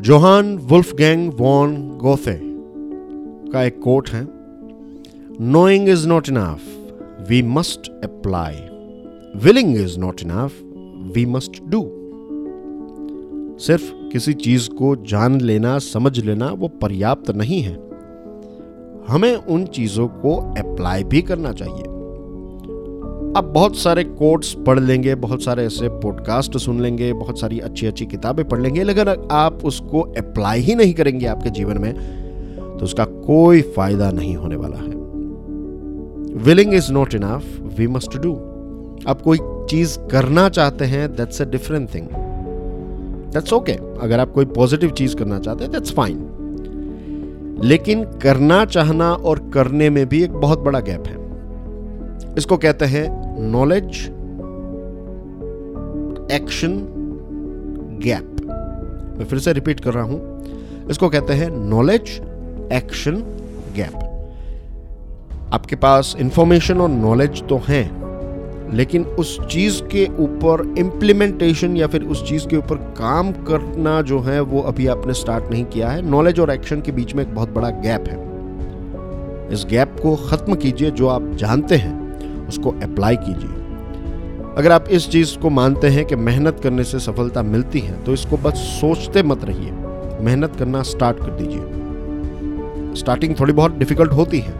Johan Wolfgang von गोथे का एक कोट है। Knowing is not enough we must apply willing is not enough we must do सिर्फ़ किसी चीज़ को जान लेना, समझ लेना, वो पर्याप्त नहीं है। हमें उन चीज़ों को अप्लाई भी करना चाहिए। आप बहुत सारे कोट्स पढ़ लेंगे, बहुत सारे ऐसे पॉडकास्ट सुन लेंगे, बहुत सारी अच्छी अच्छी किताबें पढ़ लेंगे, लेकिन आप उसको अप्लाई ही नहीं करेंगे आपके जीवन में तो उसका कोई फ़ायदा नहीं होने वाला है। Willing is not enough we must do आप कोई चीज़ करना चाहते हैं that's a different thing that's okay अगर आप कोई पॉजिटिव चीज़ करना चाहते हैं दैट्स फाइन लेकिन करना चाहना और करने में भी एक बहुत बड़ा गैप है। इसको कहते हैं नॉलेज एक्शन गैप मैं फिर से रिपीट कर रहा हूँ। इसको कहते हैं नॉलेज एक्शन गैप आपके पास इंफॉर्मेशन और नॉलेज तो है, लेकिन उस चीज़ के ऊपर इम्प्लीमेंटेशन या फिर उस चीज़ के ऊपर काम करना जो है, वो अभी आपने स्टार्ट नहीं किया है। नॉलेज और एक्शन के बीच में एक बहुत बड़ा गैप है। इस गैप को खत्म कीजिए जो आप जानते हैं। उसको अप्लाई कीजिए। अगर आप इस चीज़ को मानते हैं कि मेहनत करने से सफलता मिलती है तो इसको बस सोचते मत रहिए। मेहनत करना स्टार्ट कर दीजिए। स्टार्टिंग थोड़ी बहुत डिफ़िकल्ट होती है।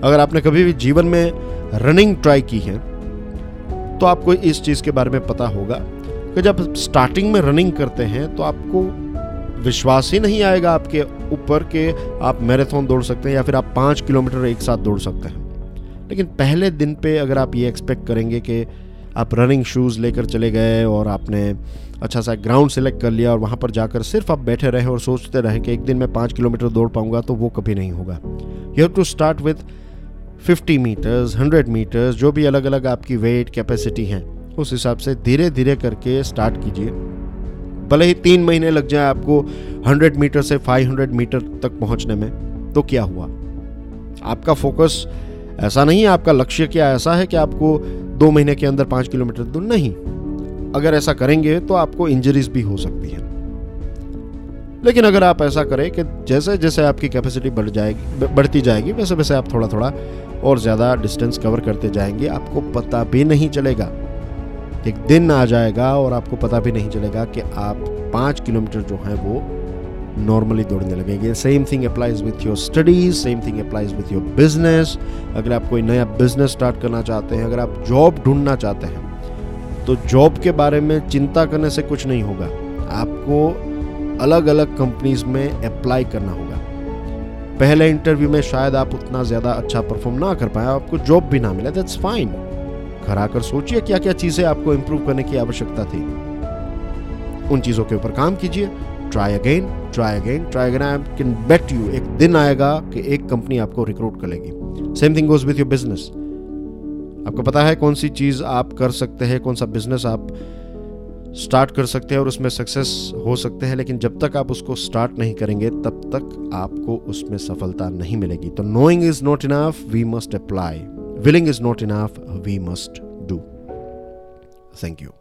अगर आपने कभी भी जीवन में रनिंग ट्राई की है तो आपको इस चीज़ के बारे में पता होगा कि जब स्टार्टिंग में रनिंग करते हैं तो आपको विश्वास ही नहीं आएगा आपके ऊपर के आप मैराथन दौड़ सकते हैं या फिर आप पाँच किलोमीटर एक साथ दौड़ सकते हैं। लेकिन पहले दिन पे अगर आप ये एक्सपेक्ट करेंगे कि आप रनिंग शूज़ लेकर चले गए और आपने अच्छा सा ग्राउंड सेलेक्ट कर लिया और वहाँ पर जाकर सिर्फ़ आप बैठे रहे और सोचते रहे कि एक दिन मैं पाँच किलोमीटर दौड़ पाऊँगा तो वो कभी नहीं होगा। You have to start with 50 metres 100 metres जो भी अलग अलग आपकी वेट कैपेसिटी है, उस हिसाब से धीरे धीरे करके स्टार्ट कीजिए। भले ही तीन महीने लग जाए आपको 100 मीटर से 500 मीटर तक पहुँचने में तो क्या हुआ? आपका फोकस ऐसा नहीं है, आपका लक्ष्य क्या ऐसा है कि आपको दो महीने के अंदर पाँच किलोमीटर दूर? नहीं। अगर ऐसा करेंगे तो आपको इंजरीज भी हो सकती है। लेकिन अगर आप ऐसा करें कि जैसे जैसे आपकी कैपेसिटी बढ़ जाएगी बढ़ती जाएगी, वैसे वैसे आप थोड़ा थोड़ा और ज़्यादा डिस्टेंस कवर करते जाएँगे, आपको पता भी नहीं चलेगा। एक दिन आ जाएगा और आपको पता भी नहीं चलेगा कि आप पाँच किलोमीटर जो है वो नॉर्मली दौड़ने लगेंगे same thing applies with your studies same thing applies with your business अगर आप कोई नया बिज़नेस स्टार्ट करना चाहते हैं, अगर आप जॉब ढूंढना चाहते हैं तो जॉब के बारे में चिंता करने से कुछ नहीं होगा। आपको अलग अलग कंपनीज़ में अप्लाई करना होगा। पहले इंटरव्यू में शायद आप उतना ज़्यादा अच्छा परफॉर्म ना कर पाए, आपको जॉब भी ना मिले दैट्स फाइन घर आकर सोचिए क्या क्या चीज़ें आपको इम्प्रूव करने की आवश्यकता थी। उन चीज़ों के ऊपर काम कीजिए। Try again try again try again I can bet you एक दिन आएगा कि एक कंपनी आपको रिक्रूट कर लेगी same thing goes with your business आपको पता है कौन सी चीज़ आप कर सकते हैं, कौन सा बिज़नेस आप स्टार्ट कर सकते हैं और उसमें सक्सेस हो सकते हैं, लेकिन जब तक आप उसको स्टार्ट नहीं करेंगे, तब तक आपको उसमें सफलता नहीं मिलेगी। तो knowing is not enough we must apply willing is not enough we must do thank you